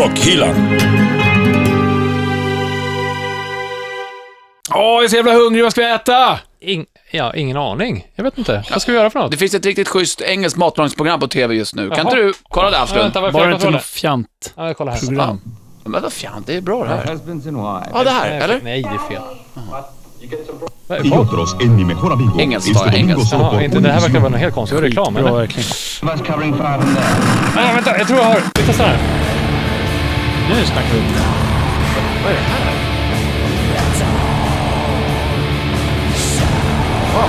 Rockhyllan. Åh, jag är så jävla hungrig, vad ska vi äta? In, ja, ingen aning. Jag vet inte. Vad ska vi göra för något? Det finns ett riktigt schysst engelskt matlagningsprogram på TV just nu. Kan inte du kolla det Asplund? vänta, vad är Bara fel inte något fjant. Ja, jag kollar här. Program. Men vad fan, det är bra det här. Ja, det här, eller? Nej, det är fel. Vad är Y det? otros en mi mejor amigo. Engelsk, Este sa jag, domingo engelsk. solo Jaha, por inte, det här verkar vara någon helt konstig reklam, eller? verkligen. Nej, vänta, jag tror jag har... Vi testar här. Nu snackar vi.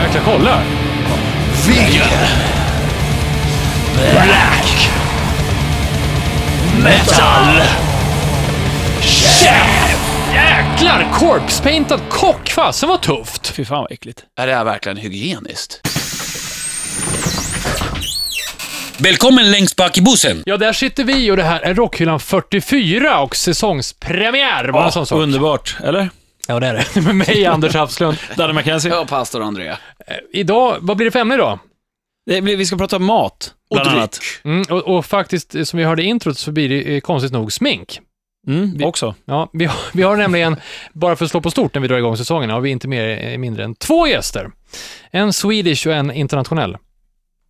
Jag kan kolla. Vegan. Black. Metal. Chef. Jäklar! Corpse-paintad kock. Fasen vad tufft. Fy fan vad äckligt. Är det här verkligen hygieniskt? Välkommen längst bak i bussen. Ja, där sitter vi och det här är Rockhyllan 44 och säsongspremiär. Bara en sån sak. underbart. Eller? Ja, det är det. Med mig, Anders Hafslund. Danne McKenzie. Ja, pastor André. Idag, vad blir det för ämne idag? Det blir- Vi ska prata mat, Och bland dryck. annat. Mm, och, och faktiskt, eh, som vi hörde i introt, så blir det eh, konstigt nog smink. Mm, Vi- också. Ja, vi, har, vi har nämligen, bara för att slå på stort när vi drar igång säsongen, har vi inte mer, eh, mindre än två gäster. En Swedish och en internationell,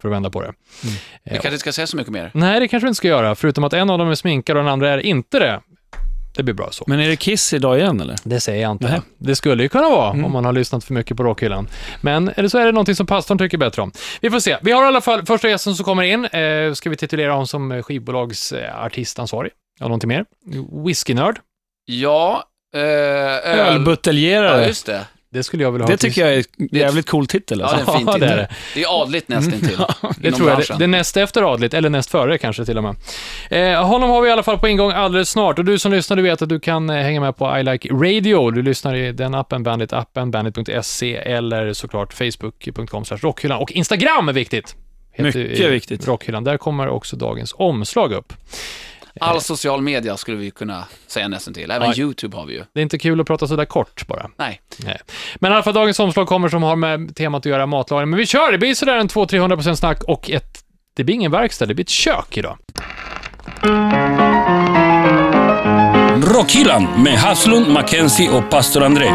för att vända på det. Vi Ja. kanske inte ska säga så mycket mer. Nej, det kanske vi inte ska göra, förutom att en av dem är sminkad och den andra är inte det. Det blir bra så. Men är det Kiss idag igen eller? Det säger jag inte. Nej. Det skulle ju kunna vara Mm. om man har lyssnat för mycket på rockhyllan. Men eller så är det någonting som pastorn tycker bättre om. Vi får se. Vi har i alla fall första gästen som kommer in. Eh, ska vi titulera honom som eh, skivbolags eh, artistansvarig? Ja, någonting mer? Whiskynörd? Ja, eh, öl... Ja, Ölbuteljerare. just det. Det skulle jag vilja ha. det tycker jag är en jävligt cool titel Ja, alltså. det är en fin Ja, det är titel. det. Det är adligt nästintill. Det inom tror jag. Det, branschen. det är näst efter adligt, eller näst före kanske till och med. Eh, honom har vi i alla fall på ingång alldeles snart. Och du som lyssnar, du vet att du kan eh, hänga med på I Like Radio. Du lyssnar i den appen, Bandit-appen, bandit.se eller såklart facebook.com rockhyllan. Och Instagram är viktigt. Heter, Mycket viktigt. Rockhyllan. Där kommer också dagens omslag upp. All social media skulle vi kunna säga nästan till. Även Ja. YouTube har vi ju. Det är inte kul att prata sådär kort bara. Nej. Nej. Men i alla fall dagens omslag kommer som har med temat att göra matlagning. Men vi kör, det blir sådär en 200-300% snack och ett, det blir ingen verkstad, det blir ett kök idag. Rockhyllan med Haslund, Mackenzie och pastor André.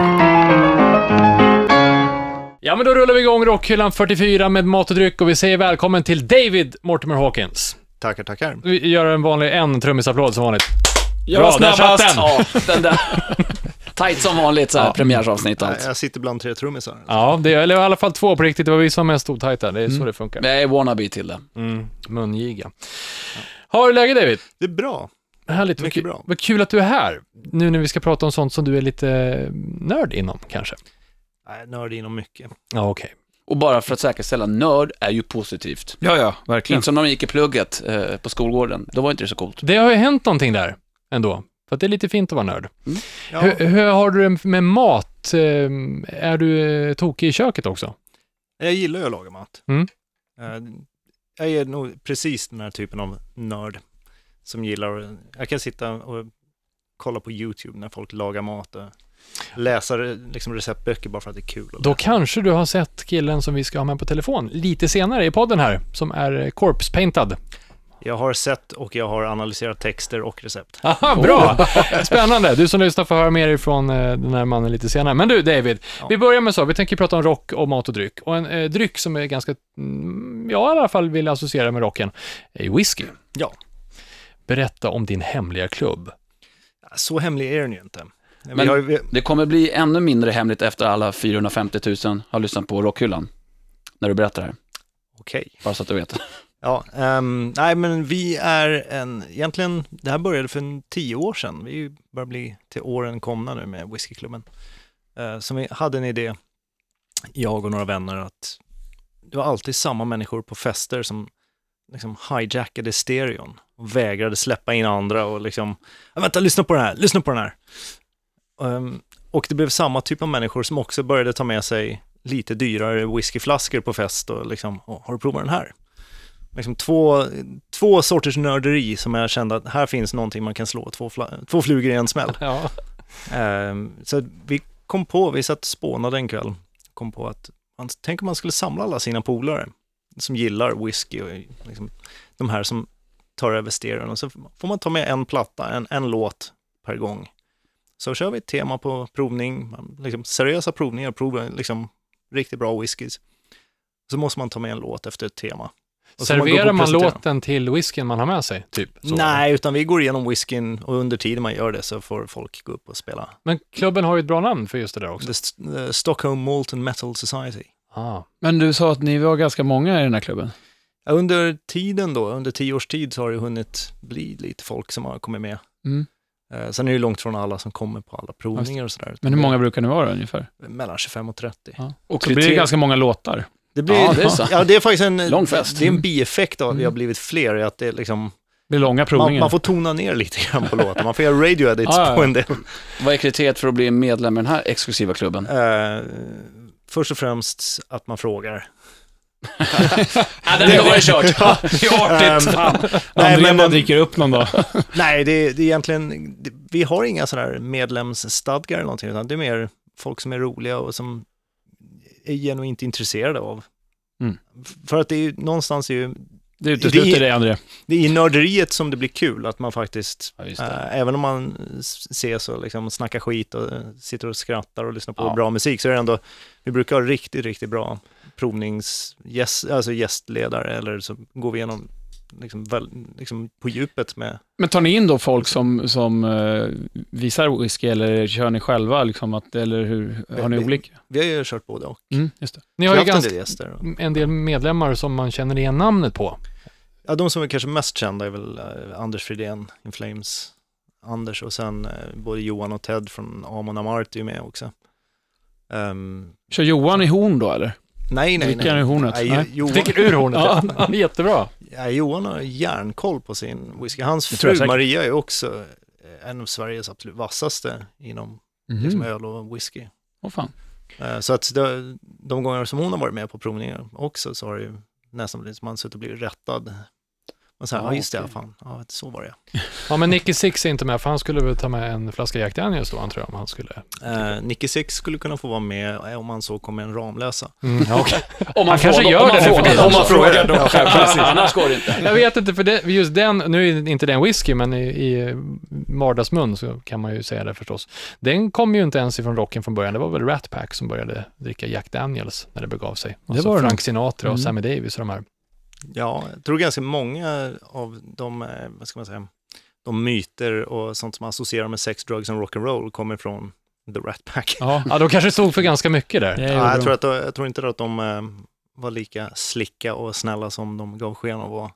Ja, men då rullar vi igång Rockhyllan 44 med mat och dryck och vi säger välkommen till David Mortimer Hawkins. Tackar, tackar. Vi gör en vanlig en trummisapplåd som vanligt. Jag Bra, där satt den. Ja, den där. Tight som vanligt så här, premiärsavsnitt och allt. jag sitter bland tre trummisar. Ja, det är, eller i alla fall två på riktigt. Det var vi som var mest otajta. Det är Mm. så det funkar. Jag är wannabe till det. Mm, mungiga. Har du läge David? Det är bra. Härligt. Vad, Mycket ku- bra. vad kul att du är här. Nu när vi ska prata om sånt som du är lite nörd inom kanske. Nej, nörd inom mycket. Ja, okej. Och bara för att säkerställa, nörd är ju positivt. Ja, ja, verkligen. Inte som när de gick i plugget eh, på skolgården. Då var inte det så coolt. Det har ju hänt någonting där ändå. För att det är lite fint att vara nörd. Ja, Hur, hur har du det med mat? Eh, Är du eh, tokig i köket också? Jag gillar ju att laga mat. Mm. Eh, Jag är nog precis den här typen av nörd som gillar jag kan sitta och kolla på YouTube när folk lagar mat och läsa liksom receptböcker bara för att det är kul. Då kanske du har sett killen som vi ska ha med på telefon lite senare i podden här, som är eh, corpse paintad. Jag har sett och jag har analyserat texter och recept. Aha, bra! Spännande! Du som lyssnar får höra mer ifrån eh, den här mannen lite senare. Men du, David, Ja. vi börjar med så. Vi tänker prata om rock och mat och dryck. Och en eh, dryck som är ganska, mm, jag i alla fall vill associera med rocken, är ju whisky. Ja. Berätta om din hemliga klubb. Så hemlig är den ju inte. Men- har, vi, Det kommer bli ännu mindre hemligt efter alla 450 000 har lyssnat på Rockhyllan. När du berättar det här. okej. Bara så att du vet. Ja, ehm, nej men vi är en, egentligen, det här började för en tio år sedan. Vi börjar bli till åren komna nu med whiskyklubben. Uh, som vi hade en idé, jag och några vänner, att det var alltid samma människor på fester som liksom hijackade stereon och vägrade släppa in andra och liksom, "Ja, vänta, lyssna på den här, lyssna på den här. Ehm, och det blev samma typ av människor som också började ta med sig lite dyrare whiskyflaskor på fest och liksom, "Åh, har du provat den här? liksom två, två sorters nörderi som jag kände att här finns någonting man kan slå två, två flugor i en smäll. Ja. Ehm, så vi kom på, vi satt och spånade en kväll, kom på att man, tänk om man skulle samla alla sina polare som gillar whisky och liksom, de här som tar över stereon och så får man ta med en platta, en, en låt per gång. Så kör vi ett tema på provning, man- liksom seriösa provningar, provar liksom riktigt bra whiskys. Så måste man ta med en låt efter ett tema. Och Serverar man presentera. låten till whiskyn man har med sig? Typ. Så. Nej, utan vi går igenom whiskyn och under tiden man gör det så får folk gå upp och spela. Men klubben har ju ett bra namn för just det där också. The, St- the Stockholm Malt and Metal Society. Ah. Men du sa att ni var ganska många i den här klubben. Under tiden då, under tio års tid så har det hunnit bli lite folk som har kommit med. Mm. Eh, Sen är det ju långt från alla som kommer på alla provningar och sådär. Men hur många brukar ni vara ungefär? Mellan 25 och 30. Ja. Och Så blir det ganska många låtar. Det blir, Ja, det är så. Ja, det är faktiskt en, Lång fest. Det är en bieffekt av att vi har Mm. blivit fler, är att det är liksom, Det blir långa man, provningar. man får tona ner lite grann på låten. Man får göra radio edits ja. på en del. Vad är kriteriet för att bli medlem i den här exklusiva klubben? Eh, först och främst att man frågar. Ja, den har jag kört. Det är artigt. Ehm, André nej, men, bara dricker upp någon dag. nej, det, är- det är egentligen, det, vi har inga sådana medlemsstadgar eller någonting, utan det är mer folk som är roliga och som är genuint intresserade av. Mm. För att det är ju, någonstans är ju, Det utesluter det, André. det är i nörderiet som det blir kul, att man faktiskt, Ja, eh, även om man ses och liksom snackar skit och sitter och skrattar och lyssnar på Ja. bra musik, så är det ändå, vi brukar ha riktigt, riktigt bra provnings, gäst, alltså gästledare, eller så går vi igenom liksom, väl, liksom på djupet med Men tar ni in då folk som, som eh, visar whisky eller kör ni själva? Liksom att, eller hur? Har ni Vi- olika? Vi har ju kört både och. Mm, just det. Ni Vi har ju haft en ganska, del gäster. en del medlemmar som man känner igen namnet på. Ja, de som är kanske mest kända är väl eh, Anders Fridén, In Flames, Anders och sen eh, både Johan och Ted från Amon Amarty är med också. Ehm, Kör Johan i horn då eller? Nej, nej, Dricker nej. han ur hornet? Nej, Nej. Johan, Dricker ur hornet, ja. ja. Jättebra. ja, Johan har järnkoll på sin whisky. Hans Det fru. Maria är också eh, en av Sveriges absolut vassaste inom liksom, Mhm. öl och whisky. Åh fan. Eh, Så att de, de gånger som hon har varit med på provningar också så har det ju nästan blivit som man suttit och blivit rättad. Man säger, ja, Ja, just det, fan, ja, så var det. Ja, men Nicky Six är inte med, för han skulle väl ta med en flaska Jack Daniels då, antar jag, om han skulle... Uh, Nicky Six skulle kunna få vara med eh, om han så kommer en Ramlösa. Mm, ja, okej. Om Han kanske gör det nu för frågar. tiden. Om man frågar då. Annars går det inte. Jag vet inte, för det, just den, nu är inte det en whisky, men i, i vardagsmun så kan man ju säga det förstås. Den kom ju inte ens ifrån rocken från början, det var väl Rat Pack som började dricka Jack Daniels när det begav sig. Det Alltså var Frank. Sinatra och Mm. Sammy Davis och de här. Ja, jag tror ganska många av de, eh, vad ska man säga, de myter och sånt som man associerar med sex, drugs och rock'n'roll kommer från The Rat Pack. Ja, Ja, de kanske stod för ganska mycket där. Ja, jag, tror att, jag tror inte att de eh, var lika slicka och snälla som de gav sken av att vara.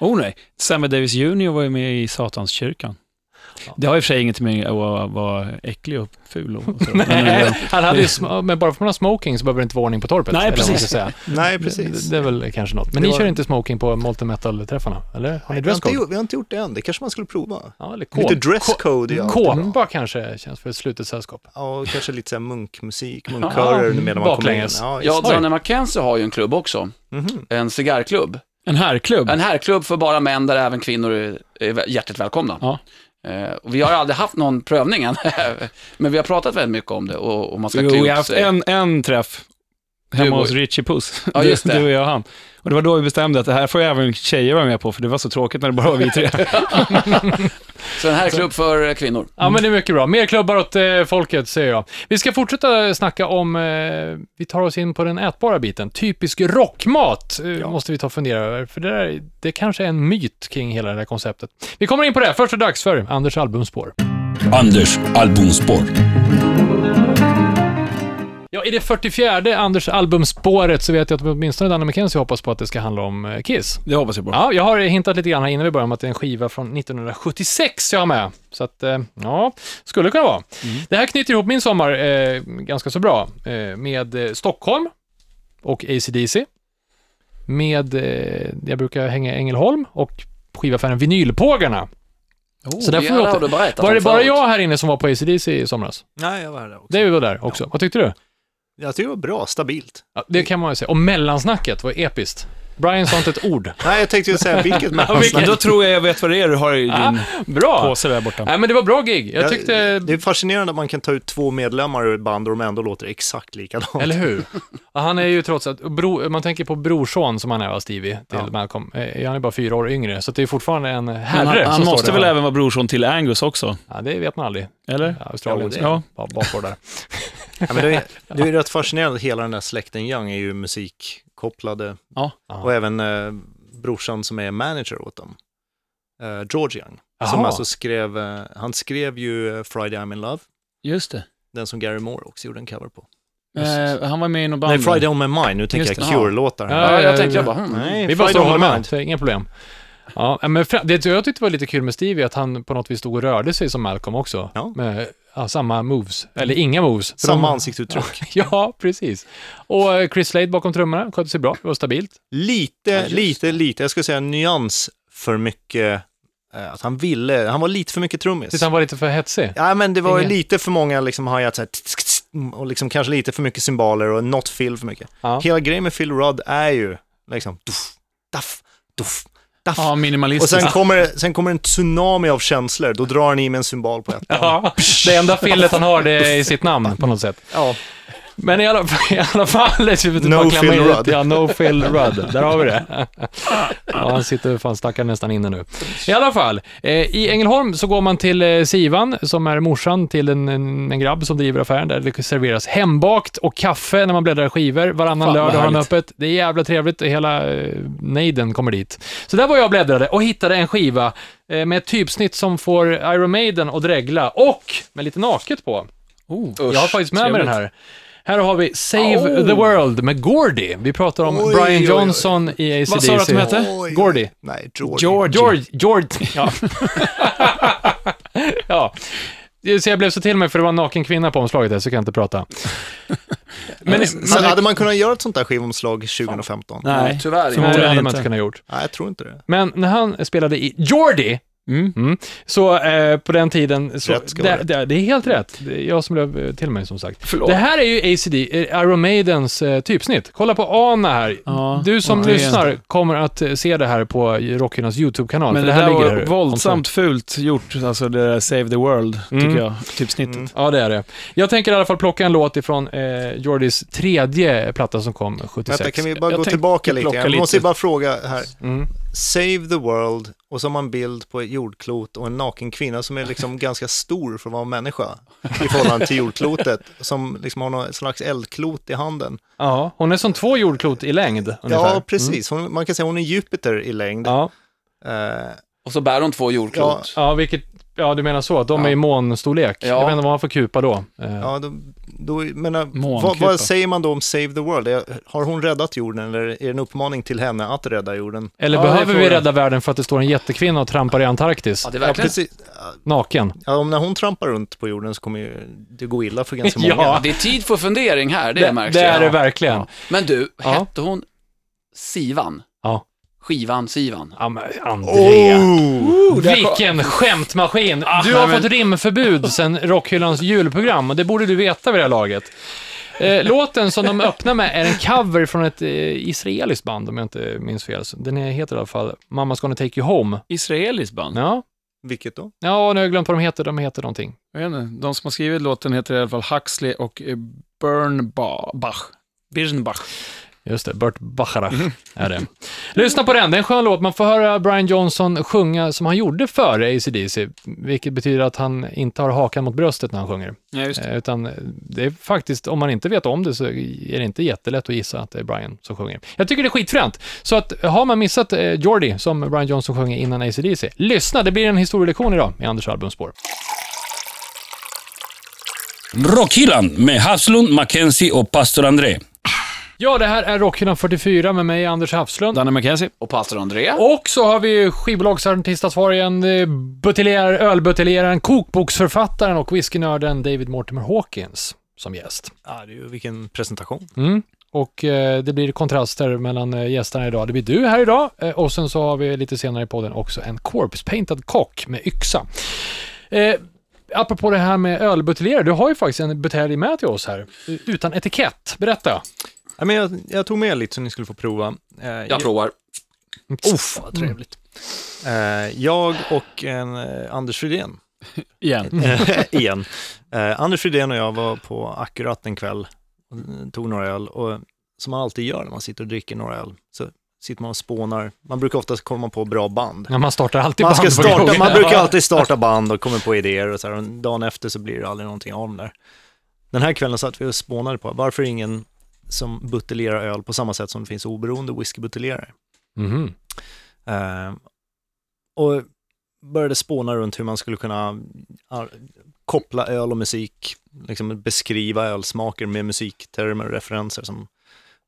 Oh nej, Sammy Davis Jr var ju med i Satanskyrkan. Ja. Det har i och för sig inget med att vara äcklig och ful och och så. Men, eh, Han hade ju, men bara för att man har smoking så behöver det inte vara ordning på torpet. Nej, precis. Nej, Det, precis. det är väl kanske något. Men Det ni var- kör inte smoking på Molten Metal-träffarna, eller? Har ni vi, har inte, dresscode? gjort- vi har inte gjort det än, det kanske man skulle prova. Ja, eller Lite dresscode är alltid bra. Kåpa kanske känns för ett slutet sällskap. Ja, och kanske lite så här munkmusik, munkkörer medan man kommer in. baklänges. Ja, Ja. Danne Mackenzie har ju en klubb också. Mhm. En cigarrklubb. en herrklubb. En herrklubb för bara män där även kvinnor är- är hjärtligt välkomna. Ja. Eh, och vi har aldrig haft någon prövning än, men vi har pratat väldigt mycket om det och, och man ska klä vi har haft sig. en, en träff hemma hos Richie Puss. Ja, just det. du och jag och han. Och det var då vi bestämde att det här får även tjejer vara med på, för det var så tråkigt när det bara var vi tre. Så en herrklubb för eh, kvinnor. Ja, men det är mycket bra. Mer klubbar åt eh, folket, säger jag. Vi ska fortsätta snacka om, eh, vi tar oss in på den ätbara biten. Typisk rockmat eh, måste vi ta och fundera över, för det, där, det kanske är en myt kring hela det här konceptet. Vi kommer in på det. Först är det dags för Anders albumspår. Anders albumspår. Ja, i det 44 Anders albumspåret så vet jag att åtminstone Danne McKenzie hoppas på att det ska handla om eh, Kiss. Det hoppas jag på. Ja, jag har hintat lite grann här innan vi börjar om att det är en skiva från 1976 jag har med. Så att, eh, ja, skulle kunna vara. Det här knyter ihop min sommar eh, ganska så bra eh, med eh, Stockholm och AC/DC Med, eh, jag brukar hänga i Ängelholm och skivaffären Vinylpågarna. så där får vi åter... Var det bara förut. jag här inne som var på AC/DC i somras? Nej, jag var där också. Det var där också. Vad tyckte du? Jag tycker det var bra, stabilt. Ja, det kan man ju säga. Och mellansnacket var episkt. Brian sa inte ett ord. Nej, jag tänkte ju säga vilket Men då tror jag jag vet vad det är du har i din Bra! påse där borta. Nej, men det var bra gig. Jag tyckte... Det är fascinerande att man kan ta ut två medlemmar ur ett band och de ändå låter exakt likadant. Eller hur? Ja, han är ju trots allt, bro, man tänker på brorson som han är Stevie till Ja. Malcolm. Eh, Han är bara fyra år yngre, så det är fortfarande en Men herre han, han som måste väl även vara brorson till Angus också? Ja, det vet man aldrig. Eller? Australien, Jo, det ja. bara bakgård där. Ja, men det, är, det är rätt fascinerande att hela den där släkten Young är ju musikkopplade. Ja. Och även eh, brorsan som är manager åt dem. Eh, George Young. Som Jaha. alltså skrev, eh, han skrev ju eh, Friday I'm in Love. Just det. Den som Gary Moore också gjorde en cover på. Eh, han var med i något band. Nej, Friday on my mind. Nu tänker Just jag. Cure-låtar. Ja, Ja, ja, jag ja, tänkte, ja. jag bara, hmm. Nej, Vi bara Friday står och on håller my med, mind. inga problem. Ja, men det jag tyckte var lite kul med Stevie att han på något vis stod och rörde sig som Malcolm också. Ja. Med ja, samma moves, eller inga moves. Samma de- ansiktsuttryck. Ja, precis. Och eh, Chris Slade bakom trummorna skötte sig bra, det var stabilt. Lite, lite, lite, jag skulle säga nyans för mycket. eh, Att han ville, han var lite för mycket trummis. Tyckte han var lite för hetsig. Ja, men det var Ingen- lite för många liksom hi-hats så här, och liksom kanske lite för mycket symboler och not Phil för mycket. Ja. Hela grejen med Phil Rudd är ju liksom duff, daff, duff, daff. Ja, och minimalistiskt. sen kommer, sen kommer en tsunami av känslor, då drar han i med en symbol på ett Ja, det enda fillet han har det är i sitt namn på något sätt. Ja. Men i alla, i alla fall, det är No bara klämma Phil in Rudd. Ja, no Phil Rudd. Där har vi det. Ja, han sitter fan stackaren nästan inne nu. I alla fall, eh, i Ängelholm så går man till eh, Sivan, som är morsan till en, en, en grabb som driver affären, där det serveras hembakt och kaffe när man bläddrar skivor. Varannan Fan, lördag har de härligt. öppet. Det är jävla trevligt, hela eh, nejden kommer dit. Så där var jag och bläddrade och hittade en skiva eh, med ett typsnitt som får Iron Maiden att dregla och med lite naket på. Oh, Jag har faktiskt med mig trevligt. den här. Här har vi Save Oh. the World med Gordy. Vi pratar om Oj, Brian oj, oj. Johnson i ACDC. Vad sa du att de hette? Oj, Gordy. Nej, George. George. George, George, ja. ja. Så jag blev så till mig för det var en naken kvinna på omslaget där, så kan jag inte prata. Men, Så hade man kunnat göra ett sånt där skivomslag 2015? Nej, Tyvärr Nej, inte. det hade man inte. kunnat gjort. Nej, jag tror inte det. Men när han spelade i Jordy, Mm. Mm. Så eh, på den tiden, så, Rätt ska det, vara rätt. det, det är helt rätt. Det är jag som blev eh, till mig som sagt. Förlåt. Det här är ju ACD, eh, Iron Maidens eh, typsnitt. Kolla på Ana här. Ja, du som ja, det är- lyssnar kommer att eh, se det här på Rockhyllans YouTube-kanal. Men för det, här ligger var här våldsamt fult gjort, alltså det där Save the World, Mm. tycker jag, typsnittet. Mm. Ja, det är det. Jag tänker i alla fall plocka en låt ifrån eh, Jordis tredje platta som kom 76. Vänta, kan vi bara Jag gå tillbaka lite? Jag lite. måste ju bara fråga här. Mm. Save the world och så har man en bild på ett jordklot och en naken kvinna som är liksom ganska stor för att vara människa i förhållande till jordklotet som liksom har någon slags eldklot i handen. Ja, hon är som två jordklot i längd ungefär. Ja, precis. Hon, man kan säga hon är Jupiter i längd. Mm. Ja, Eh, Och så bär hon två jordklot. ja, vilket, ja, du menar så, att de Ja. är i månstorlek. Ja. Jag vet inte vad man får kupa då. Eh, ja, då, då, men, eh, vad, vad säger man då om Save the world? Är, har hon räddat jorden eller är det en uppmaning till henne att rädda jorden? Eller Ja, det behöver vi rädda världen för att det står en jättekvinna och trampar i Antarktis? Ja, det är Ja, verkligen... precis. Naken. Ja, om när hon trampar runt på jorden så kommer det gå illa för ganska Ja. många. Det är tid för fundering här, det, märks det är det Ja. verkligen. Men du, Ja. hette hon Sivan? Ja. Skivan Sivan? Ja, men André. Oh! Vilken skämtmaskin! Du har fått rimförbud sen Rockhyllans julprogram och det borde du veta vid det här laget. Eh, låten som de öppnar med är en cover från ett eh, israeliskt band, om jag inte minns fel. Så Den heter i alla fall Mamma's gonna take you home. Israeliskt band. Ja, Vilket då? ja nu har jag glömt vad de heter. De heter någonting. Jag vet inte, de som har skrivit låten heter i alla fall Huxley och eh, Bernbach. Birnbach. Just det, Burt Bacharach är det. Lyssna på den, det är en skön låt. Man får höra Brian Johnson sjunga som han gjorde före AC/DC, vilket betyder att han inte har hakan mot bröstet när han sjunger. Ja, just det. Eh, Utan det är faktiskt, om man inte vet om det så är det inte jättelätt att gissa att det är Brian som sjunger. Jag tycker det är skitfränt. Så att har man missat eh, Jordi, som Brian Johnson sjunger innan AC/DC, lyssna, det blir en historielektion idag i Anders albumspår. Rockhyllan med Havslund, Mackenzie och pastor André. Ja, det här är Rockhyllan 44 med mig, Anders Hafslund. Danne McKenzie. Och pastor André? Och så har vi skivbolagsartistansvarigen, eh, buteljer, ölbuteljeraren, kokboksförfattaren och whiskynörden David Mortimer Hawkins som gäst. Ja, det är ju vilken presentation. Mm. Och eh, det blir kontraster mellan eh, gästerna idag. Det blir du här idag eh, och sen så har vi lite senare i podden också en corpse-paintad kock med yxa. Eh, apropå det här med ölbuteljerare, du har ju faktiskt en butelj med till oss här, utan etikett. Berätta. Ja, men jag, jag tog med lite så ni skulle få prova. Eh, Jag provar. Uff, vad trevligt. Eh, jag och en eh, Anders Fridén, Igen. igen. Eh, Anders Fridén och jag var på Akkurat en kväll och eh, tog några öl och som man alltid gör när man sitter och dricker några öl så sitter man och spånar. Man brukar oftast komma på bra band. Ja, man startar alltid Man, ska band starta, man brukar alltid starta band och kommer på idéer och så här, och dagen efter så blir det aldrig någonting av dem där. Den här kvällen satt vi och spånade på varför ingen som buteljerar öl på samma sätt som det finns oberoende whiskybuteljerare. Mhm. Eh, och började spåna runt hur man skulle kunna koppla öl och musik, liksom beskriva ölsmaker med musiktermer och referenser som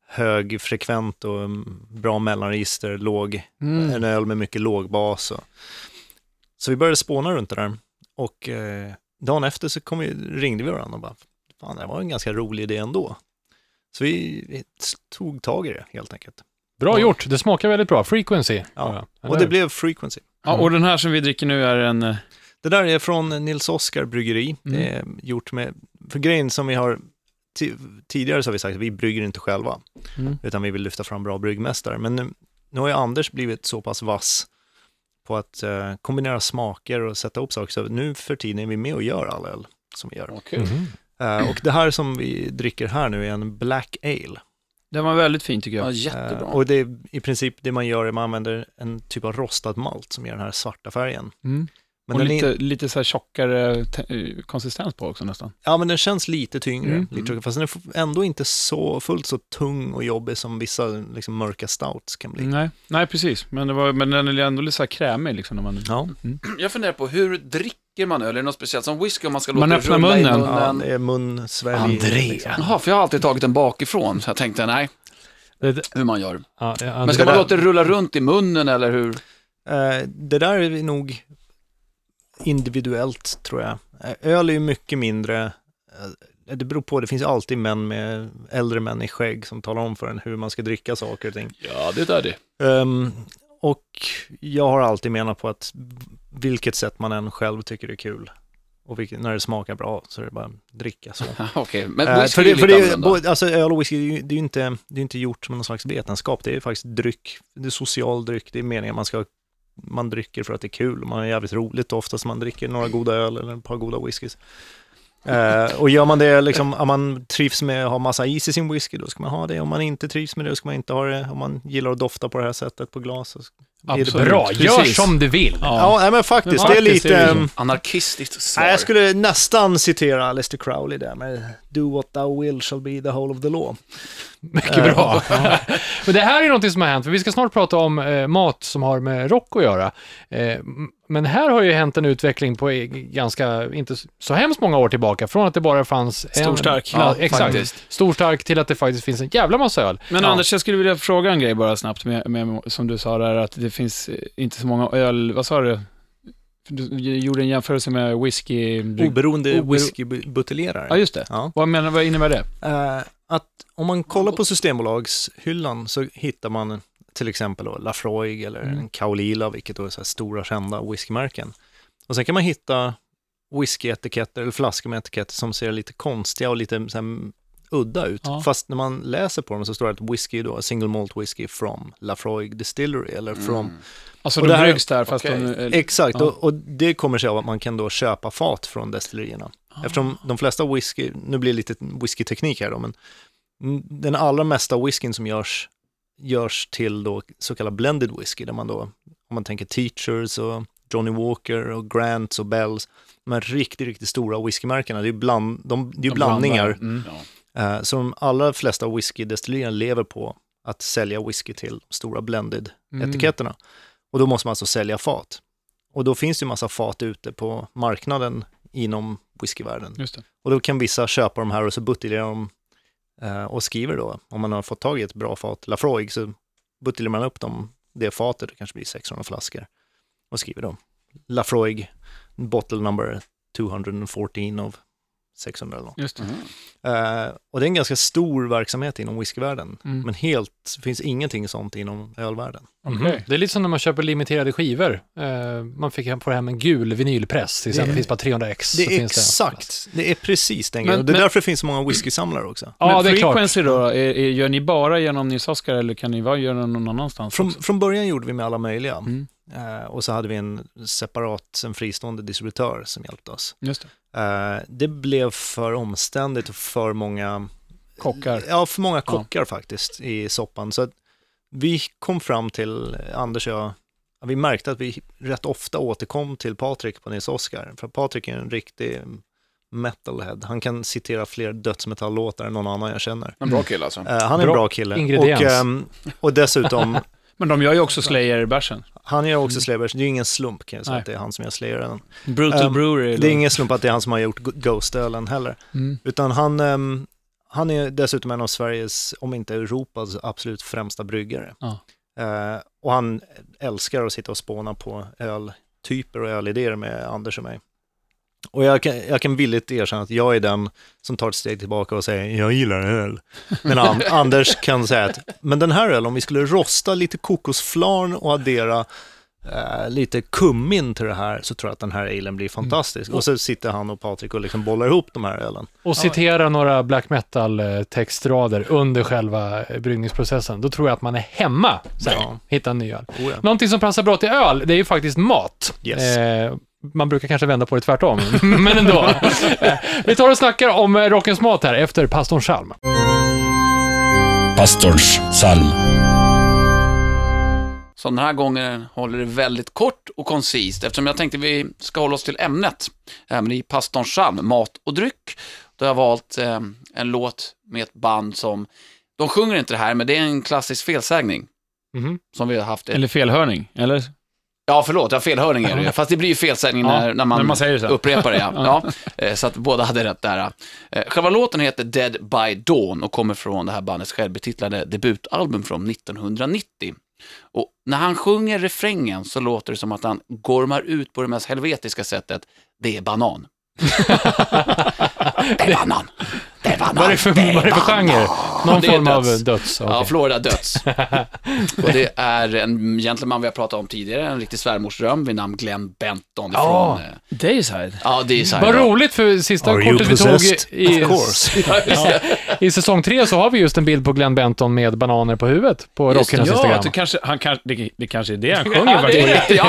högfrekvent och mm, bra mellanregister, låg, en öl med mycket lågbas. Och. Så vi började spåna runt det där och eh, dagen efter så kom vi, ringde vi varandra och bara, fan det var en ganska rolig idé ändå. Så vi, tog tag i det helt enkelt. Bra gjort, det smakar väldigt bra. Frequency. Ja, Och det blev Frequency. Ja, och den här som vi dricker nu är en... eh, Det där är från Nils Oskar bryggeri. Det är gjort med, för grejen som vi har, ti- tidigare så har vi sagt att vi brygger inte själva, Mm. utan vi vill lyfta fram bra bryggmästare. Men nu, nu har ju Anders blivit så pass vass på att eh, kombinera smaker och sätta upp saker, så nu för tiden är vi med och gör all öl som vi gör. Mhm. Eh, och det här som vi dricker här nu är en Black Ale. Den var väldigt fin tycker Ja, jag. jättebra. Eh, och det är i princip det man gör är man använder en typ av rostad malt som ger den här svarta färgen. Mm. Men och den lite, är, lite så här tjockare eh, konsistens på också nästan. Ja, men den känns lite tyngre, Mm. lite tjockare, fast den är ändå inte så fullt så tung och jobbig som vissa liksom, mörka stouts kan bli. Nej, nej precis. Men, det var, men den är ändå lite så här krämig liksom när man... Ja, Jag funderar på, hur dricker man öl? Är det något speciellt som whisky om man ska Man låta öppnar det rulla i munnen. ja munnen? det är mun, svälj. Andrea. liksom. Jaha, för jag har alltid tagit den bakifrån, så jag tänkte nej, Det- hur man gör. ja, ja, Men ska det man där- låta det rulla runt i munnen eller hur? Eh, det där är nog individuellt, tror jag. Eh, öl är ju mycket mindre, eh, det beror på, det finns alltid män med, äldre män i skägg som talar om för en hur man ska dricka saker och ting. Ja, det är det. Ehm, och jag har alltid menat på att vilket sätt man än själv tycker är kul och vilket, när det smakar bra så är det bara att dricka så. Okej, men Eh, whisky för är det, för det, är både- alltså öl och whisky, det är ju inte, det är inte gjort som någon slags vetenskap, det är faktiskt dryck, det är social dryck, det är meningen man ska, man dricker för att det är kul, man är jävligt roligt oftast. Man dricker några goda öl eller ett par goda whiskys. Eh, och gör man det liksom, om man trivs med att ha massa is i sin whisky, då ska man ha det. Om man inte trivs med det, då ska man inte ha det. Om man gillar att dofta på det här sättet på glas, så är det. Bra, gör Precis. som du vill. Ja, nej, men faktiskt, Men det är lite... är ehm, Anarkistiskt svar. Nej, jag skulle nästan citera Aleister Crowley där med Do what thou will shall be the whole of the law. Mycket bra. Men det här är något som har hänt, för vi ska snart prata om eh, mat som har med rock att göra. Eh, men här har ju hänt en utveckling på eh, ganska, inte så hemskt många år tillbaka, från att det bara fanns en... Storstark. Ja, exakt. faktiskt. Storstark till att det faktiskt finns en jävla massa öl. Men ja. Anders, jag skulle vilja fråga en grej bara snabbt, med, med, som du sa där, att det finns eh, inte så många öl, vad sa du? Du gjorde en jämförelse med whisky... Oberoende Obero- whiskybuteljerare. Ja, just det. Ja. Vad, menar, vad innebär det? Eh, att om man kollar på Systembolagshyllan så hittar man till exempel då Lafroig eller Mm. en Kaolila, vilket då är så här stora kända whiskymärken. Och sen kan man hitta whiskyetiketter eller flaskor med etiketter som ser lite konstiga och lite så här, udda ut. Ja. Fast när man läser på dem så står det att whisky då, single malt whisky from Lafroig Distillery eller from Mm. Alltså Och de det här- bryggs där, fast okej. de... eh, Exakt, Ja. och, och det kommer sig av att man kan då köpa fat från destillerierna. Eftersom de flesta whisky, nu blir det lite whiskyteknik här då, men mm, den allra mesta whiskyn som görs, görs till då så kallad blended whisky, där man då, om man tänker Teachers och Johnny Walker och Grants och Bells, de här riktigt, riktigt stora whiskymärkena, det är ju bland, de, det är de blandningar. Mm. Eh, så de allra flesta whiskydestillerierna lever på att sälja whisky till de stora blended-etiketterna. Och då måste man alltså sälja fat. Och då finns det ju massa fat ute på marknaden inom whiskyvärlden. Och då kan vissa köpa de här och så buteljerar de eh, och skriver då, om man har fått tag i ett bra fat, Lafroig, så buteljerar man upp dem, det fatet, det kanske blir 600 flaskor, och skriver då Lafroig, bottle number 214 of 600 eller något. Just det. Eh, och det är en ganska stor verksamhet inom whiskyvärlden, Mm. men helt, finns ingenting sånt inom ölvärlden. Okej. Mhm. Det är lite som när man köper limiterade skivor. Eh, man fick hem- få hem en gul vinylpress, till exempel. Det Det- finns bara 300 ex. Det är finns exakt, det är precis den Men- grejen. Det är men- därför det finns så många whiskysamlare också. Ja, Men det är klart. frequency då, är, är, gör ni bara genom Nils Oskar eller kan ni vara göra någon annanstans? Från, från början gjorde vi med alla möjliga. Mm. Eh, och så hade vi en separat, en fristående distributör som hjälpte oss. Just det. Eh, det blev för omständigt och för många Kockar. Ja, för många kockar faktiskt i soppan. Så att vi kom fram till, Anders och jag, ja, vi märkte att vi rätt ofta återkom till Patrik på Nils Oskar. För Patrik är en riktig metalhead. Han kan citera fler dödsmetalllåtar än någon annan jag känner. En bra kille alltså. Eh, han är Bra en bra kille. ingrediens. Och, ehm, och dessutom, Men de gör ju också Slayer-bärsen. han gör också Slayers. Det är ju ingen slump kan jag säga Nej. att det är han som gör Slayeren. Brutal Ehm, Brewery. Det är ingen slump att det är han som har gjort Ghost-ölen heller. Mm. Utan han, ehm, han är dessutom en av Sveriges, om inte Europas, absolut främsta bryggare. Ja. Eh, och han älskar att sitta och spåna på öltyper och ölidéer med Anders och mig. Och jag kan, jag kan villigt erkänna att jag är den som tar ett steg tillbaka och säger jag gillar öl. Men An- Anders kan säga att men den här ölen, om vi skulle rosta lite kokosflarn och addera eh, lite kummin till det här så tror jag att den här alen blir fantastisk. Och så sitter han och Patrik och liksom bollar ihop de här ölen. Och citera några black metal-textrader under själva eh, bryggningsprocessen. Då tror jag att man är hemma. Här, Ja. Hitta en ny öl. Oh ja. Någonting som passar bra till öl, det är ju faktiskt mat. Yes. Eh, man brukar kanske vända på det tvärtom, men ändå. Eh, Vi tar och snackar om eh, rockens mat här efter pastorn Chalm. Pastorns psalm. Så den här gången håller det väldigt kort och koncist eftersom jag tänkte vi ska hålla oss till ämnet. Även i pastorns psalm, mat och dryck. Då har jag valt eh, en låt med ett band som, de sjunger inte det här, men det är en klassisk felsägning. Mhm. Som vi har haft. Eller felhörning, eller? Ja, förlåt, ja, felhörning är det ju. Fast det blir ju felsägning Ja, när, när, man när man säger så. upprepar det. Ja. ja. eh, Så att båda hade rätt där. Eh, Själva låten heter Dead by Dawn och kommer från det här bandets självbetitlade debutalbum från 1990. Och när han sjunger refrängen så låter det som att han gormar ut på det mest helvetiska sättet. Det är banan. det är banan. Vad är det för, vad är det för genre? Någon Det form av döds. döds? Ja. Florida döds. och det är en gentleman vi har pratat om tidigare, en riktig svärmorsdröm vid namn Glenn Benton. Ja. Ifrån, eh, Dayside. ja, det är så här Vad roligt, för sista Are kortet vi tog i, course. ja, i säsong tre så har vi just en bild på Glenn Benton med bananer på huvudet på. Rockhyllans Ja, Instagram. det kanske, han kan, det, det kanske är det han sjunger Ja, faktiskt. det, ja,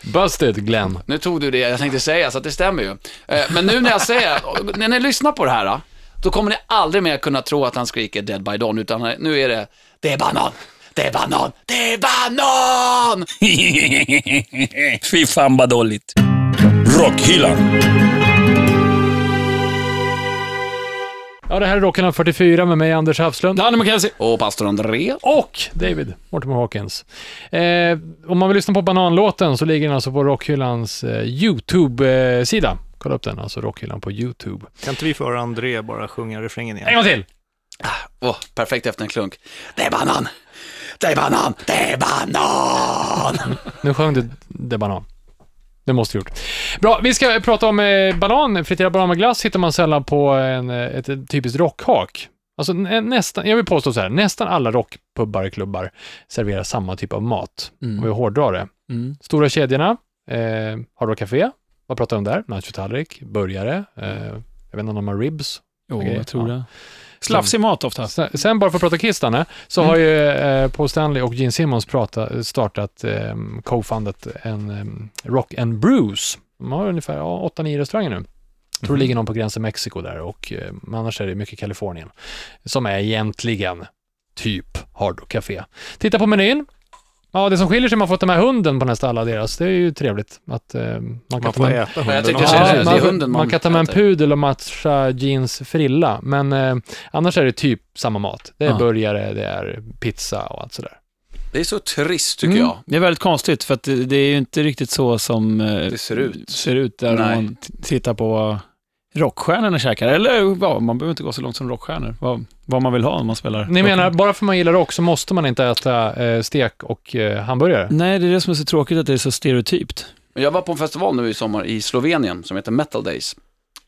Busted, Glenn. nu tog du det jag tänkte säga, så att det stämmer ju. Eh, Men nu när jag säger, när ni lyssnar på det här, då kommer ni aldrig mer kunna tro att han skriker Dead by Dawn, utan nu är det, det är banan, det är banan, det är banan! Fy fan vad dåligt. Rockhyllan. Ja, det här är Rockhyllan 44 med mig, Anders Hafslund. Danny McKenzie. Och pastor André. Och David Mortimer Hawkins. Eh, om man vill lyssna på Bananlåten så ligger den alltså på Rockhyllans eh, YouTube-sida. Kolla upp den, alltså Rockhyllan på YouTube. Kan inte vi få höra André bara sjunga refrängen igen? En gång till! Åh, perfekt efter en klunk. Det är banan, det är banan, det är banan! Nu sjöng du det banan. Det måste du gjort. Bra, vi ska prata om eh, banan. Friterad banan med glass hittar man sällan på en, eh, ett, ett typiskt rockhak. Alltså nä, nästan, jag vill påstå så här, nästan alla rockpubbar, klubbar serverar samma typ av mat. Om vi hårdrar det. Mm. Stora kedjorna, eh, Hard Rock Café, vad pratar de om där? Nachotallrik, burgare, eh, jag vet inte om de har ribs. Jo, Okej, jag tror ja. det. Slafsig mat ofta. Sen, sen bara för att prata Kiss, Danne, så har ju eh, Paul Stanley och Gene Simmons prata, startat, eh, co-fundat en eh, Rock and Brews. De har ungefär ja, 8-9 restauranger nu. Jag tror det ligger någon på gränsen Mexiko där och eh, annars är det mycket Kalifornien. Som är egentligen typ Hard Rock Café. Titta på menyn. Ja, det som skiljer sig är att man får ta med hunden på nästan alla deras. Det är ju trevligt att eh, man kan Man ta får med äta hunden. Ja, det är man, hunden man man kan ta med en äter. pudel och matcha jeans frilla, men eh, annars är det typ samma mat. Det är Ja. burgare, det är pizza och allt sådär. Det är så trist tycker Mm. jag. Det är väldigt konstigt, för att det, det är ju inte riktigt så som eh, Det ser ut. ser ut där Nej. man tittar på rockstjärnorna käkar. Eller ja, man behöver inte gå så långt som rockstjärnor. Vad, vad man vill ha när man spelar. Ni rock. menar, bara för man gillar rock så måste man inte äta eh, stek och eh, hamburgare? Nej, det är det som är så tråkigt att det är så stereotypt. Jag var på en festival nu i sommar i Slovenien som heter Metal Days.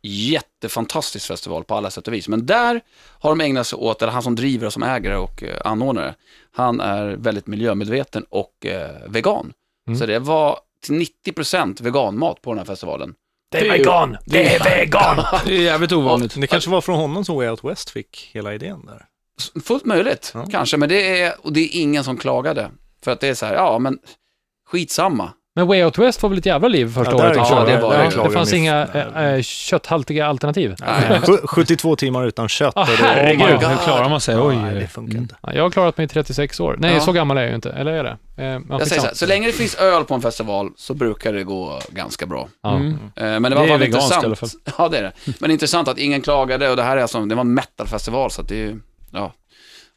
jättefantastisk festival på alla sätt och vis. Men där har de ägnat sig åt, eller han som driver och som ägare och eh, anordnare, han är väldigt miljömedveten och eh, vegan. Mm. Så det var till 90% veganmat på den här festivalen. Det är vegan! Det är vegan! Det är jävligt ovanligt. Det kanske var från honom som Way Out West fick hela idén där. Fullt möjligt, Ja. kanske, men det är, och det är ingen som klagade. För att det är så här, ja men skitsamma. Men Way Out West var väl ett jävla liv första Ja, året? klart, det var Ja, det. det fanns inga eh, eh, kötthaltiga alternativ. Nej. Sju- 72 timmar utan kött. Ah, det- herregud. Oh Hur klarar man sig? Oj, Nej, det funkar inte. Ja, jag har klarat mig i 36 år. Nej, Ja. så gammal är jag ju inte. Eller är det? Eh, ja, Jag säger så, här, så länge det finns öl på en festival så brukar det gå ganska bra. Ja. Mm. Eh, Men det var Det är veganskt intressant. i alla fall. Ja, det är det. Men intressant att ingen klagade och det här är alltså, det var en metalfestival så att det är ju, ja,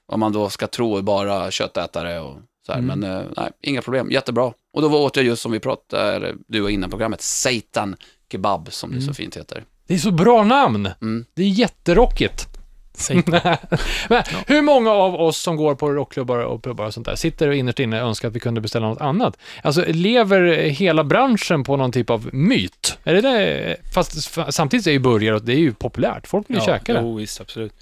vad man då ska tro är bara köttätare och så här. Mm. Men eh, nej, inga problem, jättebra. Och då åt jag just som vi pratade, du var innan programmet, Satan Kebab som det så fint heter. Det är så bra namn! Mm. Det är jätterockigt. Men hur många av oss som går på rockklubbar och pubbar och sånt där sitter och innerst inne önskar att vi kunde beställa något annat? Alltså, lever hela branschen på någon typ av myt? Är det det? Fast samtidigt är ju burgare, och det är ju populärt. Folk vill ju käka det. Jo, visst, absolut.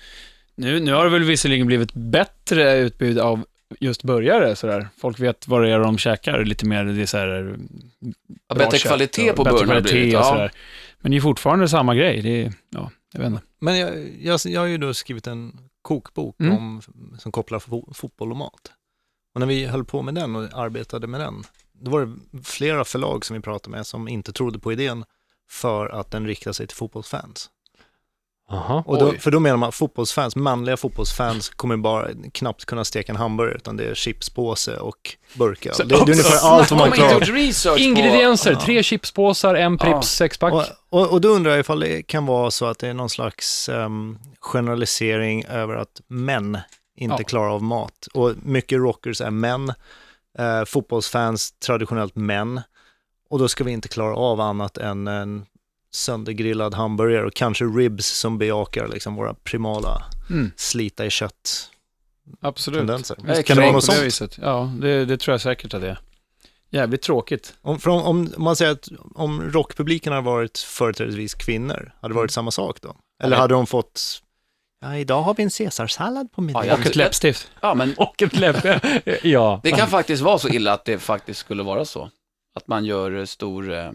Nu, nu har det väl visserligen blivit bättre utbud av just burgare sådär. Folk vet vad det är de käkar lite mer, det är så här, Ja, bra bättre kvalitet och på bättre kvalitet blivit. och Ja. sådär. Men det är fortfarande samma grej. Det är, ja, jag vet inte. Men jag, jag, jag har ju då skrivit en kokbok Mm. om, som kopplar fo, fotboll och mat. Och när vi höll på med den och arbetade med den, då var det flera förlag som vi pratade med som inte trodde på idén för att den riktar sig till fotbollsfans. Aha. Och då, för då menar man att fotbollsfans, manliga fotbollsfans kommer bara knappt kunna steka en hamburgare utan det är chipspåse och burkar. Så- Det, det är ungefär allt vad man klarar. Ingredienser, Ja. tre chipspåsar, en Pripps Ja. sexpack. Och, och, och då undrar jag ifall det kan vara så att det är någon slags ehm, generalisering över att män inte Ja. klarar av mat. Och mycket rockers är män, eh, fotbollsfans traditionellt män. Och då ska vi inte klara av annat än en söndergrillad hamburgare och kanske ribs som bejakar liksom våra primala Mm, slita i kött absolut. tendenser. Är Kan det vara något sånt? viset. Ja, det, det tror jag säkert att det är. Jävligt tråkigt. Om, om, om man säger att om rockpubliken hade varit företrädesvis kvinnor, hade det varit samma sak då? Eller Ja, hade de fått, ja idag har vi en caesarsallad på middagen. Ja, Och ett läppstift. Ja, men Och ett läpp. ja. det kan faktiskt vara så illa att det faktiskt skulle vara så. Att man gör stor eh,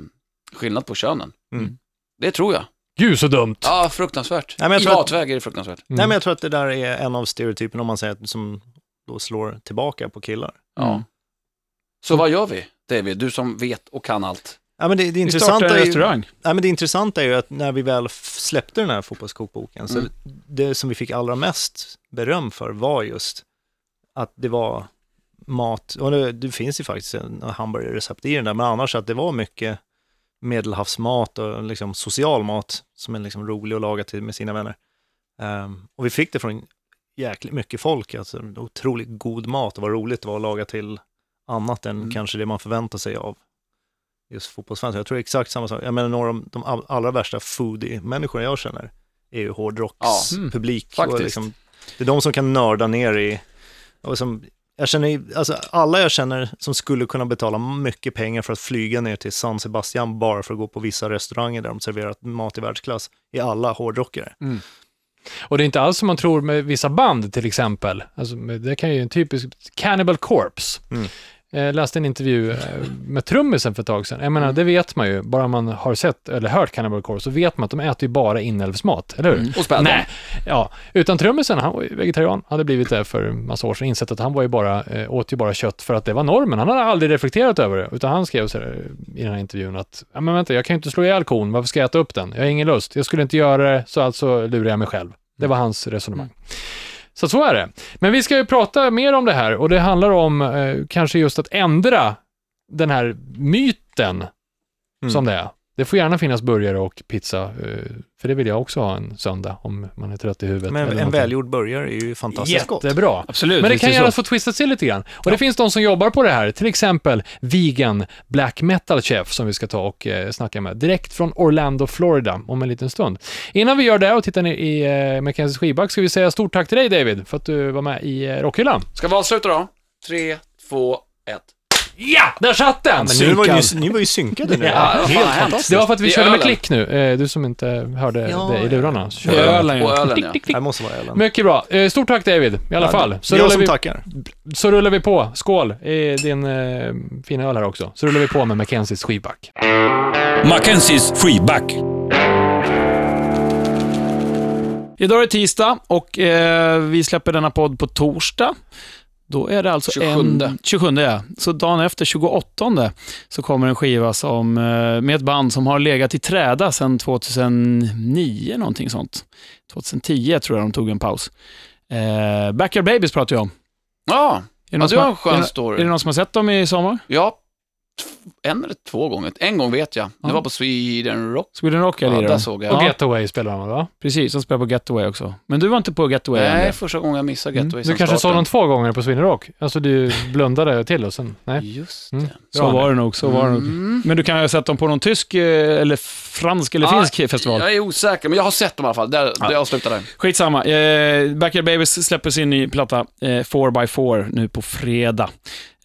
skillnad på könen. Mm. Det tror jag. Gud så dumt. Ja, fruktansvärt. Nej, men jag I tror att- matväg är det fruktansvärt. Mm. Nej men jag tror att det där är en av stereotyperna om man säger att, som då slår tillbaka på killar. Ja. Mm. Så vad gör vi, David? Du som vet och kan allt. Ja, men det, det, Vi intressanta startar en är ju, restaurang. ja, men det intressanta är ju att när vi väl f- släppte den här fotbollskokboken, så Mm. det som vi fick allra mest beröm för var just att det var mat, och det, det finns ju faktiskt en hamburgerrecept i den där, men annars att det var mycket medelhavsmat och liksom social mat som är liksom rolig att laga till med sina vänner. Ehm, och vi fick det från jäkligt mycket folk, alltså otroligt god mat och vad roligt det var att laga till annat än Mm. kanske det man förväntar sig av just fotbollsfans. Jag tror exakt samma sak. Jag menar några av de all- allra värsta foodie-människorna jag känner är ju hårdrocks Mm. publik. Faktiskt. Och liksom, det är de som kan nörda ner i, och som, jag känner, alltså alla jag känner som skulle kunna betala mycket pengar för att flyga ner till San Sebastian bara för att gå på vissa restauranger där de serverar mat i världsklass, är alla hårdrockare. Och det är inte alls som man tror med vissa band till exempel. Alltså, det kan ju en typisk Cannibal Corpse. Mm. Jag läste en intervju eh, med trummisen för ett tag sedan. Jag menar, det vet man ju. Bara man har sett eller hört Cannibal Corpse så vet man att de äter ju bara inälvsmat, eller hur? Mm. Och spädbarn. Nej, ja. Utan trummisen, han var ju vegetarian, hade blivit det för massa år sedan, insett att han var ju bara, eh, åt ju bara kött för att det var normen. Han hade aldrig reflekterat över det, utan han skrev så här, i den här intervjun att, ja men vänta, jag kan ju inte slå ihjäl kon, varför ska jag äta upp den? Jag har ingen lust, jag skulle inte göra det, så alltså lurar jag mig själv. Det var hans resonemang. Så så är det. Men vi ska ju prata mer om det här och det handlar om eh, kanske just att ändra den här myten Mm. som det är. Det får gärna finnas burgare och pizza, eh, för det vill jag också ha en söndag om man är trött i huvudet. Men en någonting. välgjord burgare är ju fantastiskt gott. Jättebra. Absolut. Men det kan är gärna få twistas till lite grann. Och det finns de som jobbar på det här, till exempel Vegan Black Metal Chef som vi ska ta och eh, snacka med, direkt från Orlando, Florida, om en liten stund. Innan vi gör det och tittar ner i eh, Mackenzies skivback ska vi säga stort tack till dig David, för att du var med i eh, Rockhyllan. Ska vi avsluta då? Tre, två, ett. Ja, där satt den! Men nu var ju, Synkad. ni var ju synkade nu. Ja, vad fan har hänt? Det var för att vi Det är körde med ölen. klick nu. Eh, Du som inte hörde Ja, det i lurarna. Så körde är jag. ölen, Och ja. ölen, ja. Det måste vara ölen. Mycket bra. Eh, Stort tack David, i alla fall. Så jag rullar, som vi, tackar. så rullar vi på. Skål i din eh, fina öl här också. Så rullar vi på med Mackenzies skivback. Mackenzies freeback. Idag är det tisdag och eh, vi släpper denna podd på torsdag. Då är det alltså 27. en... 27. ja. Så dagen efter, 28, så kommer en skiva som, eh, med ett band som har legat i träda sedan 2009, någonting sånt. 2010 tror jag de tog en paus. Eh, Backyard Babies pratar jag om. Ja, Är det, ja det var har- en skön är, det- är story. det någon som har sett dem i sommar? Ja, en eller två gånger. En gång vet jag. Det Ja. var på Sweden Rock. Sweden Rock Ja, eller där såg jag. Och Ja. Getaway spelar de va? Precis, de spelar på Getaway också. Men du var inte på Getaway än, Nej, det. första gången jag missade Mm. Getaway Du sen kanske såg dem två gånger på Sweden Rock? Alltså du blundade till och sen... Nej? Just Mm. det. Så Bra. var det nog, så var det nog. Mm. Men du kan ju ha sett dem på någon tysk, eh, eller fransk eller Ja, finsk festival. Jag är osäker, men jag har sett dem i alla fall. Där, Ja. där jag slutar där. Skitsamma. Eh, Backyard Babies släpper sin ny platta, eh, 4x4, nu på fredag.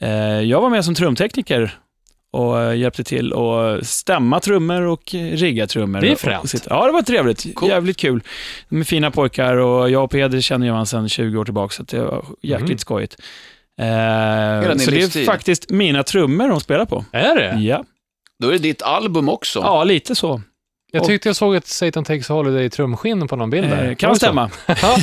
Eh, jag var med som trumtekniker och eh, hjälpte till att stämma trummor och rigga trummor. Det är fränt. Ja, det var trevligt. Cool. Jävligt kul. De är fina pojkar och jag och Peder känner ju varandra sedan 20 år tillbaka, så det var jäkligt Mm. skojigt. Eh, så det är faktiskt mina trummor de spelar på. Är det? Ja, Då är det ditt album också. ja lite så. Jag tyckte jag såg ett Satan Takes Holiday trumskinn på någon bild där. Eh, kan stämma. Ja,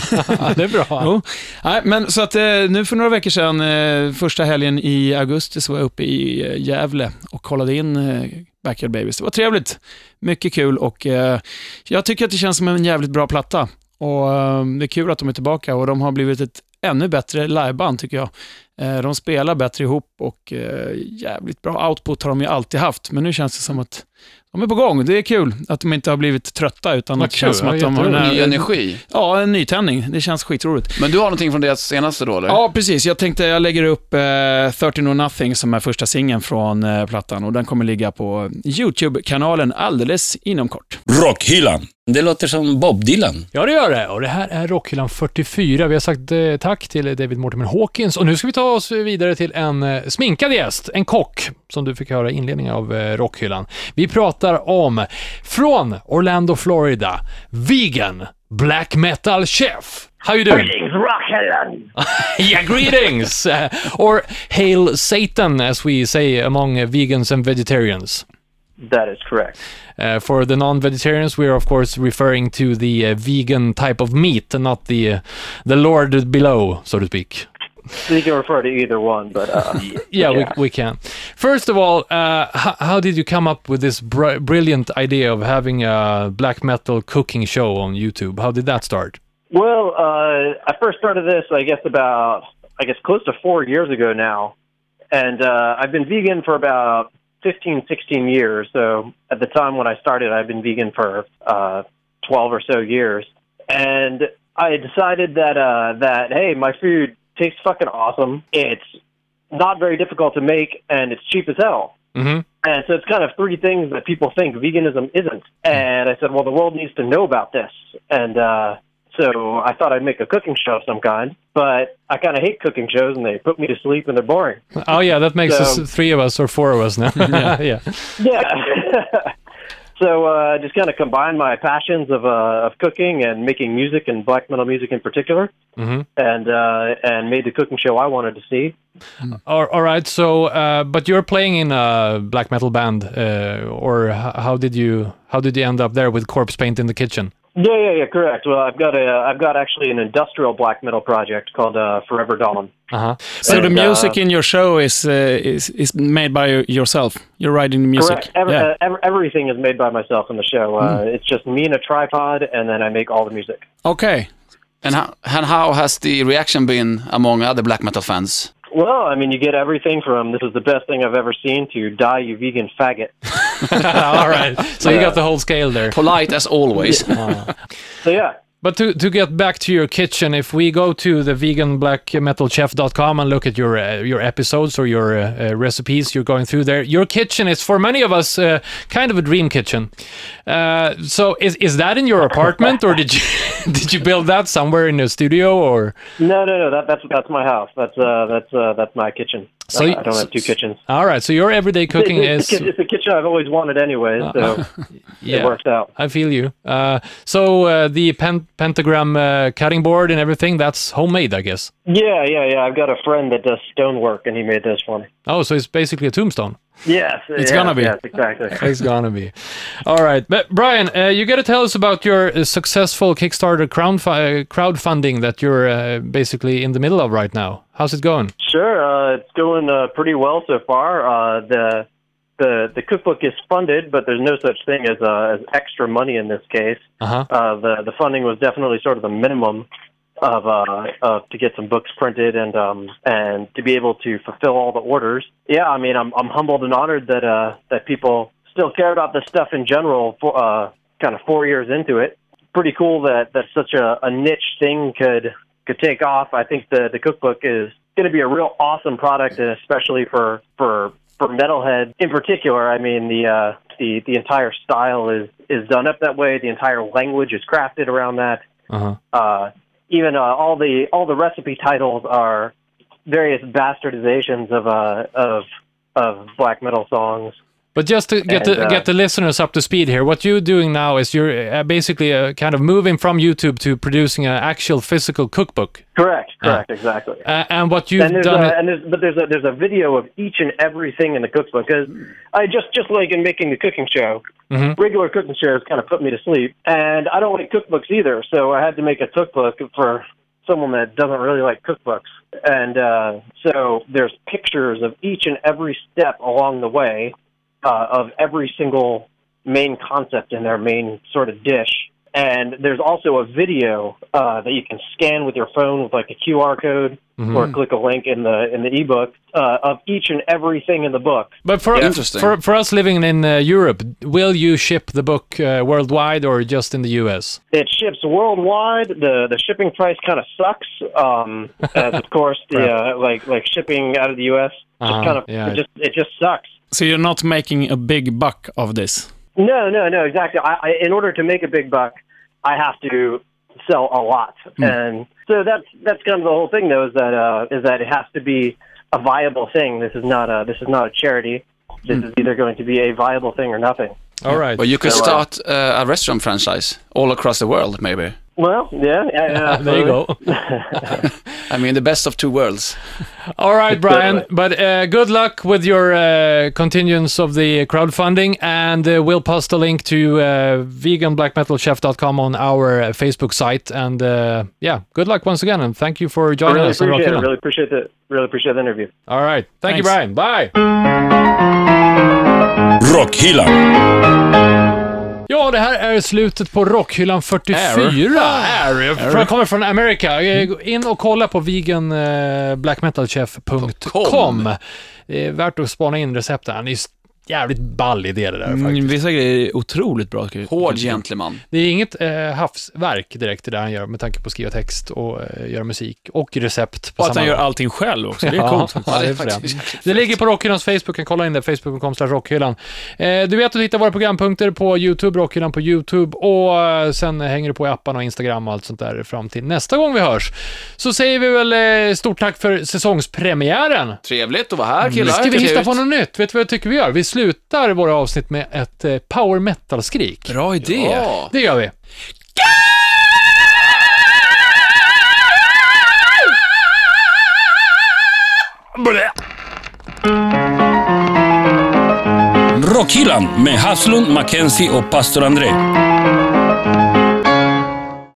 det är bra. Jo. Nej, men så att eh, nu för några veckor sedan, eh, första helgen i augusti, så var jag uppe i eh, Gävle och kollade in eh, Backyard Babies. Det var trevligt, mycket kul och eh, jag tycker att det känns som en jävligt bra platta. Och eh, Det är kul att de är tillbaka och de har blivit ett ännu bättre liveband tycker jag. Eh, de spelar bättre ihop och eh, jävligt bra output har de ju alltid haft, men nu känns det som att de är på gång. Det är kul att de inte har blivit trötta, utan Vad det känns som att Ja, de har. Ny energi. Ja, en nytändning. Det känns skitroligt. Men du har någonting från deras senaste då, eller? Ja, precis. Jag tänkte jag lägger upp eh, 30 No Nothing som är första singeln från eh, plattan och den kommer ligga på YouTube-kanalen alldeles inom kort. Rockhyllan. Det låter som Bob Dylan. Ja, det gör det. Och det här är Rockhyllan 44. Vi har sagt eh, tack till David Mortimer Hawkins och nu ska vi ta oss vidare till en eh, sminkad gäst, en kock, som du fick höra i inledningen av eh, Rockhyllan. Vi pratar om, från Orlando, Florida, vegan black metal chef. How you doing? Greetings, Rockhyllan! yeah, greetings! Or hail Satan, as we say among vegans and vegetarians. That is correct. Uh, for the non-vegetarians, we are of course referring to the uh, vegan type of meat, and not the uh, the Lord below, so to speak. So you can refer to either one, but uh, Yeah, Yeah. We, we can. First of all, uh, how, how did you come up with this br- brilliant idea of having a black metal cooking show on YouTube? How did that start? well, uh, I first started this, I guess, about I guess close to four years ago now, and uh, I've been vegan for about 15, 16 years. So at the time when I started, I've been vegan for uh, 12 or so years, and I decided that uh, that hey, my food tastes fucking awesome. It's not very difficult to make, and it's cheap as hell. Mm-hmm. And so it's kind of three things that people think veganism isn't. And I said, well, the world needs to know about this. And uh, so I thought I'd make a cooking show of some kind. But I kind of hate cooking shows, and they put me to sleep, and they're boring. Oh yeah, that makes So- us three of us or four of us now. yeah. Yeah. so uh, just kind of combined my passions of uh, of cooking and making music and black metal music in particular, hmm and uh, and made the cooking show I wanted to see. All, all right. So, uh, but you're playing in a black metal band, uh, or h- how did you how did you end up there with corpse paint in the kitchen? Yeah, yeah, yeah, correct. Well, I've got a I've got actually an industrial black metal project called uh, Forever Dawn. Uh huh. So the And, uh, music in your show is, uh, is is made by yourself. You're writing the music. Correct. Every, yeah. uh, ev- everything is made by myself in the show. Uh, It's just me and a tripod, and then I make all the music. Okay. And how, and how has the reaction been among other black metal fans? Well, I mean, you get everything from "This is the best thing I've ever seen" to "Die, you vegan faggot." all right. So you got the whole scale there. Polite as always. So yeah, But to, to get back to your kitchen, if we go to the veganblackmetalchef.com and look at your uh, your episodes or your uh, uh, recipes you're going through there, your kitchen is for many of us uh, kind of a dream kitchen. Uh, so is is that in your apartment or did you did you build that somewhere in a studio or? no, no, no. That, that's that's my house. That's uh, that's uh, that's my kitchen. So I don't have two kitchens. All right, so your everyday cooking it's, is it's, a kitchen I've always wanted anyway, so it yeah. works out. I feel you. Uh, so uh, the pen- pentagram uh, cutting board and everything, that's homemade, I guess. Yeah, yeah, yeah. I've got a friend that does stonework, and he made this for me. Oh, so it's basically a tombstone. Yes, It's yes, gonna be. Yes, exactly. It's gonna be. All right, but Brian, uh, you got to tell us about your uh, successful Kickstarter crowd uh, crowdfunding that you're uh, basically in the middle of right now. How's it going? Sure, uh, it's going uh, pretty well so far. Uh, the the the cookbook is funded, but there's no such thing as uh, as extra money in this case. Uh huh. Uh, the the funding was definitely sort of the minimum of uh, of to get some books printed and um and to be able to fulfill all the orders. Yeah, I mean, I'm I'm humbled and honored that uh that people still care about this stuff in general. For uh, kind of four years into it, pretty cool that that such a, a niche thing could could take off. I think the the cookbook is going to be a real awesome product, and especially for for for metalhead in particular. I mean, the uh, the the entire style is is done up that way. The entire language is crafted around that. Uh huh. Uh, even uh, all the all the recipe titles are various bastardizations of uh, of of black metal songs. But just to get And, the, uh, get the listeners up to speed here, what you're doing now is you're uh, basically uh, kind of moving from YouTube to producing an actual physical cookbook. Correct, correct, exactly. Uh, and what you've and there's done, a, and there's but there's a there's a video of each and everything in the cookbook because I just just like in making the cooking show, Mhm. regular cooking shows kind of put me to sleep, and I don't like cookbooks either, so I had to make a cookbook for someone that doesn't really like cookbooks, and uh, so there's pictures of each and every step along the way uh, of every single main concept in their main sort of dish. And there's also a video uh, that you can scan with your phone with like a QR code Mm-hmm. or click a link in the in the ebook uh, of each and everything in the book. but for, Yeah, interesting. for for us living in uh, Europe, will you ship the book uh, worldwide or just in the US? It ships worldwide. the The shipping price kind of sucks, um, as of course the uh, like like shipping out of the U.S. just Uh-huh, kind of yeah. it just it just sucks. So you're not making a big buck of this? No, no, no, exactly. I, I, in order to make a big buck, I have to sell a lot, and so that's that's kind of the whole thing, though, is that uh, is that it has to be a viable thing. This is not a this is not a charity. This is either going to be a viable thing or nothing. All right. Well, you could So, uh, start uh, a restaurant franchise all across the world, maybe. Well, yeah, yeah, yeah. there you go. I mean, the best of two worlds. All right, Brian. But uh, good luck with your uh, continuance of the crowdfunding, and uh, we'll post a link to uh, veganblackmetalchef.com on our uh, Facebook site. And uh, yeah, good luck once again, and thank you for joining really us on appreciate it. Really appreciate the really appreciate the interview. All right, thank you, Brian. Bye. Rockhyllan. Ja, det här är slutet på Rockhyllan 44. Air. Från, kommer från Amerika. Eh, In och kolla på veganblackmetalchef.com. .com. Det är värt att spana in recepten. Han är jävligt ball idé det där faktiskt. Mm, vissa grejer är otroligt bra. Hård gentleman. Det är inget eh, havsverk direkt det där han gör med tanke på att skriva text och eh, göra musik och recept. På Och att han samma- gör allting själv också. Det är coolt. ja, det, är det. det ligger på Rockhyllans Facebook, kan kolla in det, facebook.com rockhyllan. Eh, du vet att hitta våra programpunkter på YouTube, Rockhyllan på YouTube och eh, sen hänger du på i apparna och Instagram och allt sånt där fram till nästa gång vi hörs. Så säger vi väl eh, stort tack för säsongspremiären. Trevligt att vara här killar. Ska vi hitta på något nytt? Vet du vad jag tycker vi gör? Vi slutar våra avsnitt med ett eh, power metal-skrik. Bra idé. Ja. Det gör vi. Rockhyllan med Haslund, Mackenzie och pastor André.